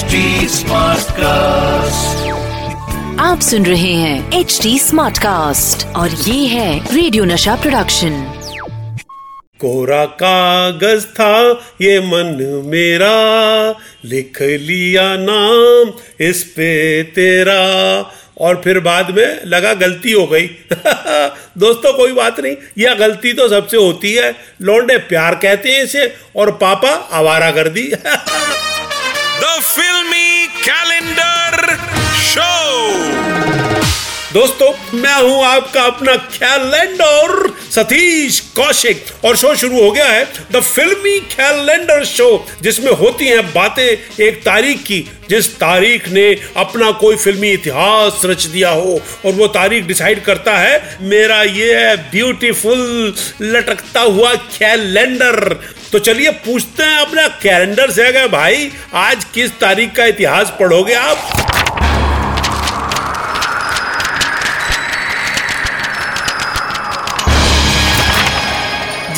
HD cast आप सुन रहे हैं एच डी स्मार्ट कास्ट और ये है रेडियो नशा प्रोडक्शन कोरा कागज़ था ये मन मेरा लिख लिया नाम इस पे तेरा। और फिर बाद में लगा गलती हो गई। दोस्तों कोई बात नहीं यह गलती तो सबसे होती है। लौंडे प्यार कहते हैं इसे और पापा आवारा कर दी। The Filmy Calendar Show. दोस्तों, मैं हूँ आपका अपना कैलेंडर सतीश कौशिक। और शो शुरू हो गया है द फिल्मी कैलेंडर शो जिसमें होती हैं बातें एक तारीख की। जिस तारीख ने अपना कोई फिल्मी इतिहास रच दिया हो, और वो तारीख डिसाइड करता है, मेरा ये है ब्यूटीफुल लटकता हुआ कैलेंडर तो चलिए पूछते हैं अपना कैलेंडर से अगर भाई, आज किस तारीख का इतिहास पढ़ोगे आप?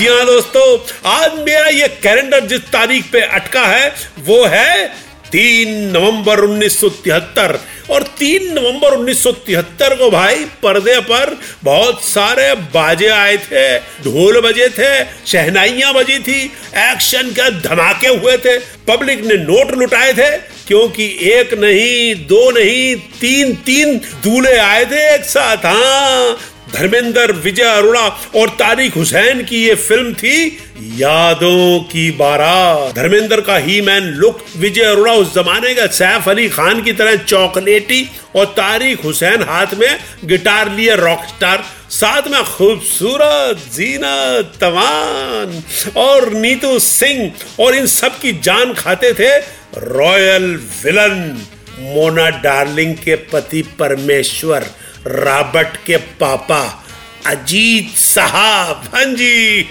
जी हाँ दोस्तों, आज मेरा ये कैलेंडर जिस तारीख पे अटका है, वो है तीन नवंबर 1973 और तीन नवंबर 1973 को भाई पर्दे पर बहुत सारे बाजे आए थे, ढोल बजे थे, शहनाइयाँ बजी थी एक्शन के धमाके हुए थे। पब्लिक ने नोट लुटाए थे, क्योंकि एक नहीं, दो नहीं, तीन तीन दूल्हे आए थे एक साथ। हाँ धर्मेंद्र, विजय अरोड़ा और तारिक हुसैन की ये फ़िल्म थी यादों की बारात धर्मेंद्र का he man look Vijay Arora उस जमाने का सैफ अली खान की तरह चॉकलेटी और तारिक हुसैन हाथ में गिटार लिए रॉक स्टार साथ में खूबसूरत जीना तमान और नीतू सिंह और इन सब की जान खाते थे रॉयल विलन। मोना डार्लिंग के पति परमेश्वर रॉबर्ट के पापा अजीत साहब हाँ जी।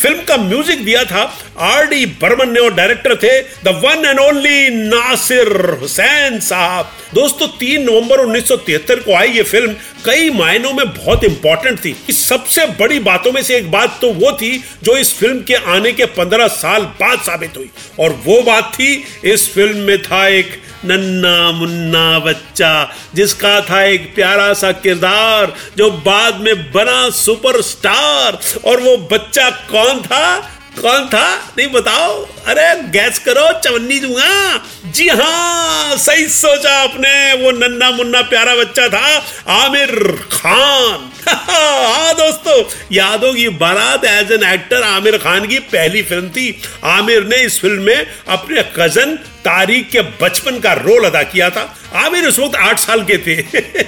फ़िल्म का म्यूज़िक दिया था आर डी बर्मन ने और डायरेक्टर थे the one and only Nasir Hussain Sahab. दोस्तों, तीन नवंबर 1973 को आई ये फ़िल्म कई मायनों में बहुत इंपॉर्टेंट थी। इस सबसे बड़ी बातों में से एक बात तो वो थी जो इस फ़िल्म के आने के पंद्रह साल बाद साबित हुई। और वो बात थी, इस फ़िल्म में था एक नन्ना मुन्ना बच्चा, जिसका था एक प्यारा सा किरदार, जो बाद में बना सुपरस्टार। और वो बच्चा कौन था? कौन था? नहीं बताओ। अरे गैस करो, चवन्नी दूँगा। जी हाँ सही सोचा आपने। वो नन्ना मुन्ना प्यारा बच्चा था, आमिर खान। हाँ दोस्तों, याद होगी बारात as an actor Aamir Khan की पहली फ़िल्म थी। आमिर ने इस फ़िल्म में अपने कज़न तारीख के बचपन का रोल अदा किया था। आमिर उस वक्त आठ साल के थे।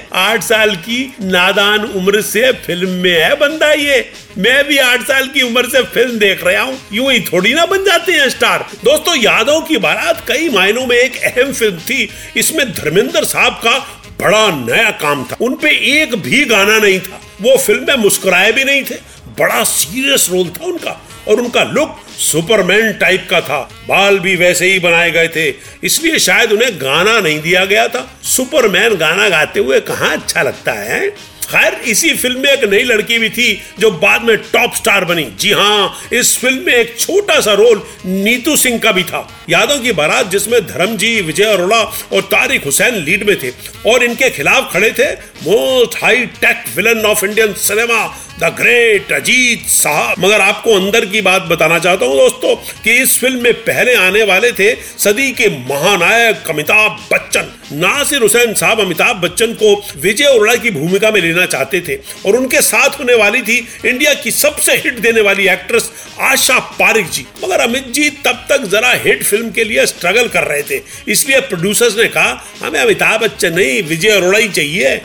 आठ साल की नादान उम्र से फ़िल्म में है बंदा ये। मैं भी आठ साल की उम्र से फ़िल्म देख रहा हूँ। यूँ ही थोड़ी ना बन जाते हैं स्टार। दोस्तों यादव की बारात कई मायनों में एक अहम फ़िल्म थी। इसमें धर्मेंद्र साहब का बड़ा नया काम था। उनपे एक भी गाना नहीं था। वो फ़िल्म में मुस्कुराए भी नहीं थे। बड़ा सीरियस रोल था उनका। और उनका लुक सुपरमैन टाइप का था। बाल भी वैसे ही बनाए गए थे। इसलिए शायद उन्हें गाना नहीं दिया गया था। सुपरमैन गाना गाते हुए कहाँ अच्छा लगता है? खैर, इसी फ़िल्म में एक नई लड़की भी थी जो बाद में टॉप स्टार बनी। जी हाँ इस फ़िल्म में एक छोटा सा रोल नीतू सिंह का भी था। यादव की बारात, जिसमें धर्मजी, विजय अरोड़ा और तारिक हुसैन लीड में थे और इनके खिलाफ खड़े थे most high tech villain of Indian cinema, the great Ajit Sahab. मगर आपको अंदर की बात बताना चाहता हूँ दोस्तों कि इस फ़िल्म में पहले आने वाले थे सदी के महानायक अमिताभ बच्चन। नासिर हुसैन साहब अमिताभ बच्चन को विजय अरोड़ा की भूमिका में लेना चाहते थे और उनके साथ होने वाली थी इंडिया की सबसे हिट देने वाली एक्ट्रेस आशा पारिक जी। मगर अमित जी तब तक जरा हिट फ़िल्म के लिए स्ट्रगल कर रहे थे। इसलिए प्रोड्यूसर्स ने कहा, हमें अमिताभ बच्चन नहीं, विजय अरोड़ा ही चाहिए।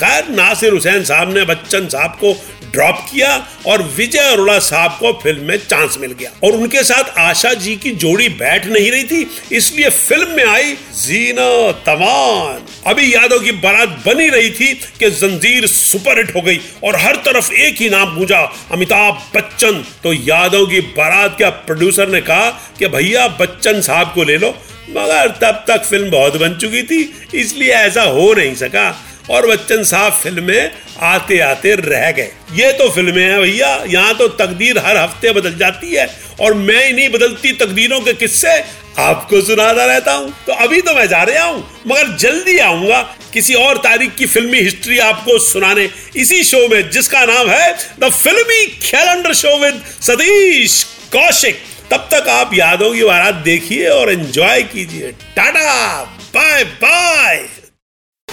खैर नासिर हुसैन साहब ने बच्चन साहब को ड्रॉप किया और विजय अरोड़ा साहब को फ़िल्म में चांस मिल गया। और उनके साथ आशा जी की जोड़ी बैठ नहीं रही थी, इसलिए फ़िल्म में आई जीना तमान अभी यादव की बारात बनी रही थी कि जंजीर सुपरहिट हो गई और हर तरफ़ एक ही नाम गूंजा, अमिताभ बच्चन। तो यादव की बारात का प्रोड्यूसर ने कहा कि भैया बच्चन साहब को ले लो, मगर तब तक फ़िल्म बहुत बन चुकी थी, इसलिए ऐसा हो नहीं सका। और बच्चन साहब फ़िल्में आते आते रह गए। ये तो फ़िल्में हैं भैया, यहाँ तो तकदीर हर हफ़्ते बदल जाती है और मैं इन्हीं बदलती तकदीरों के किस्से आपको सुनाता रहता हूँ। तो अभी तो मैं जा रहा हूँ, मगर जल्दी आऊँगा। किसी और तारीख की फिल्मी हिस्ट्री आपको सुनाने इसी शो में, जिसका नाम है the Filmi calendar show with Satish Kaushik. तब तक आप यादों की बारात देखिए और एंजॉय कीजिए। Tata bye bye